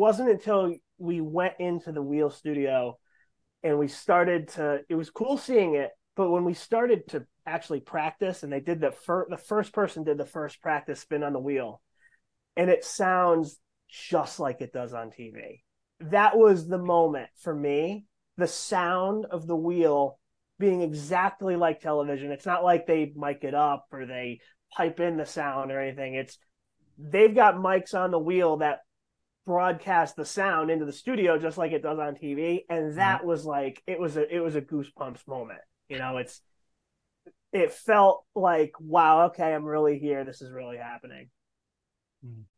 wasn't until we went into the wheel studio and we started to it was cool seeing it but when we started to actually practice and they did the first the first person did the first practice spin on the wheel and it sounds just like it does on TV that was the moment for me the sound of the wheel being exactly like television. It's not like they mic it up or they pipe in the sound or anything. It's they've got mics on the wheel that broadcast the sound into the studio just like it does on TV and that mm-hmm. was like it was a it was a goosebumps moment you know it's it felt like wow okay I'm really here this is really happening mm.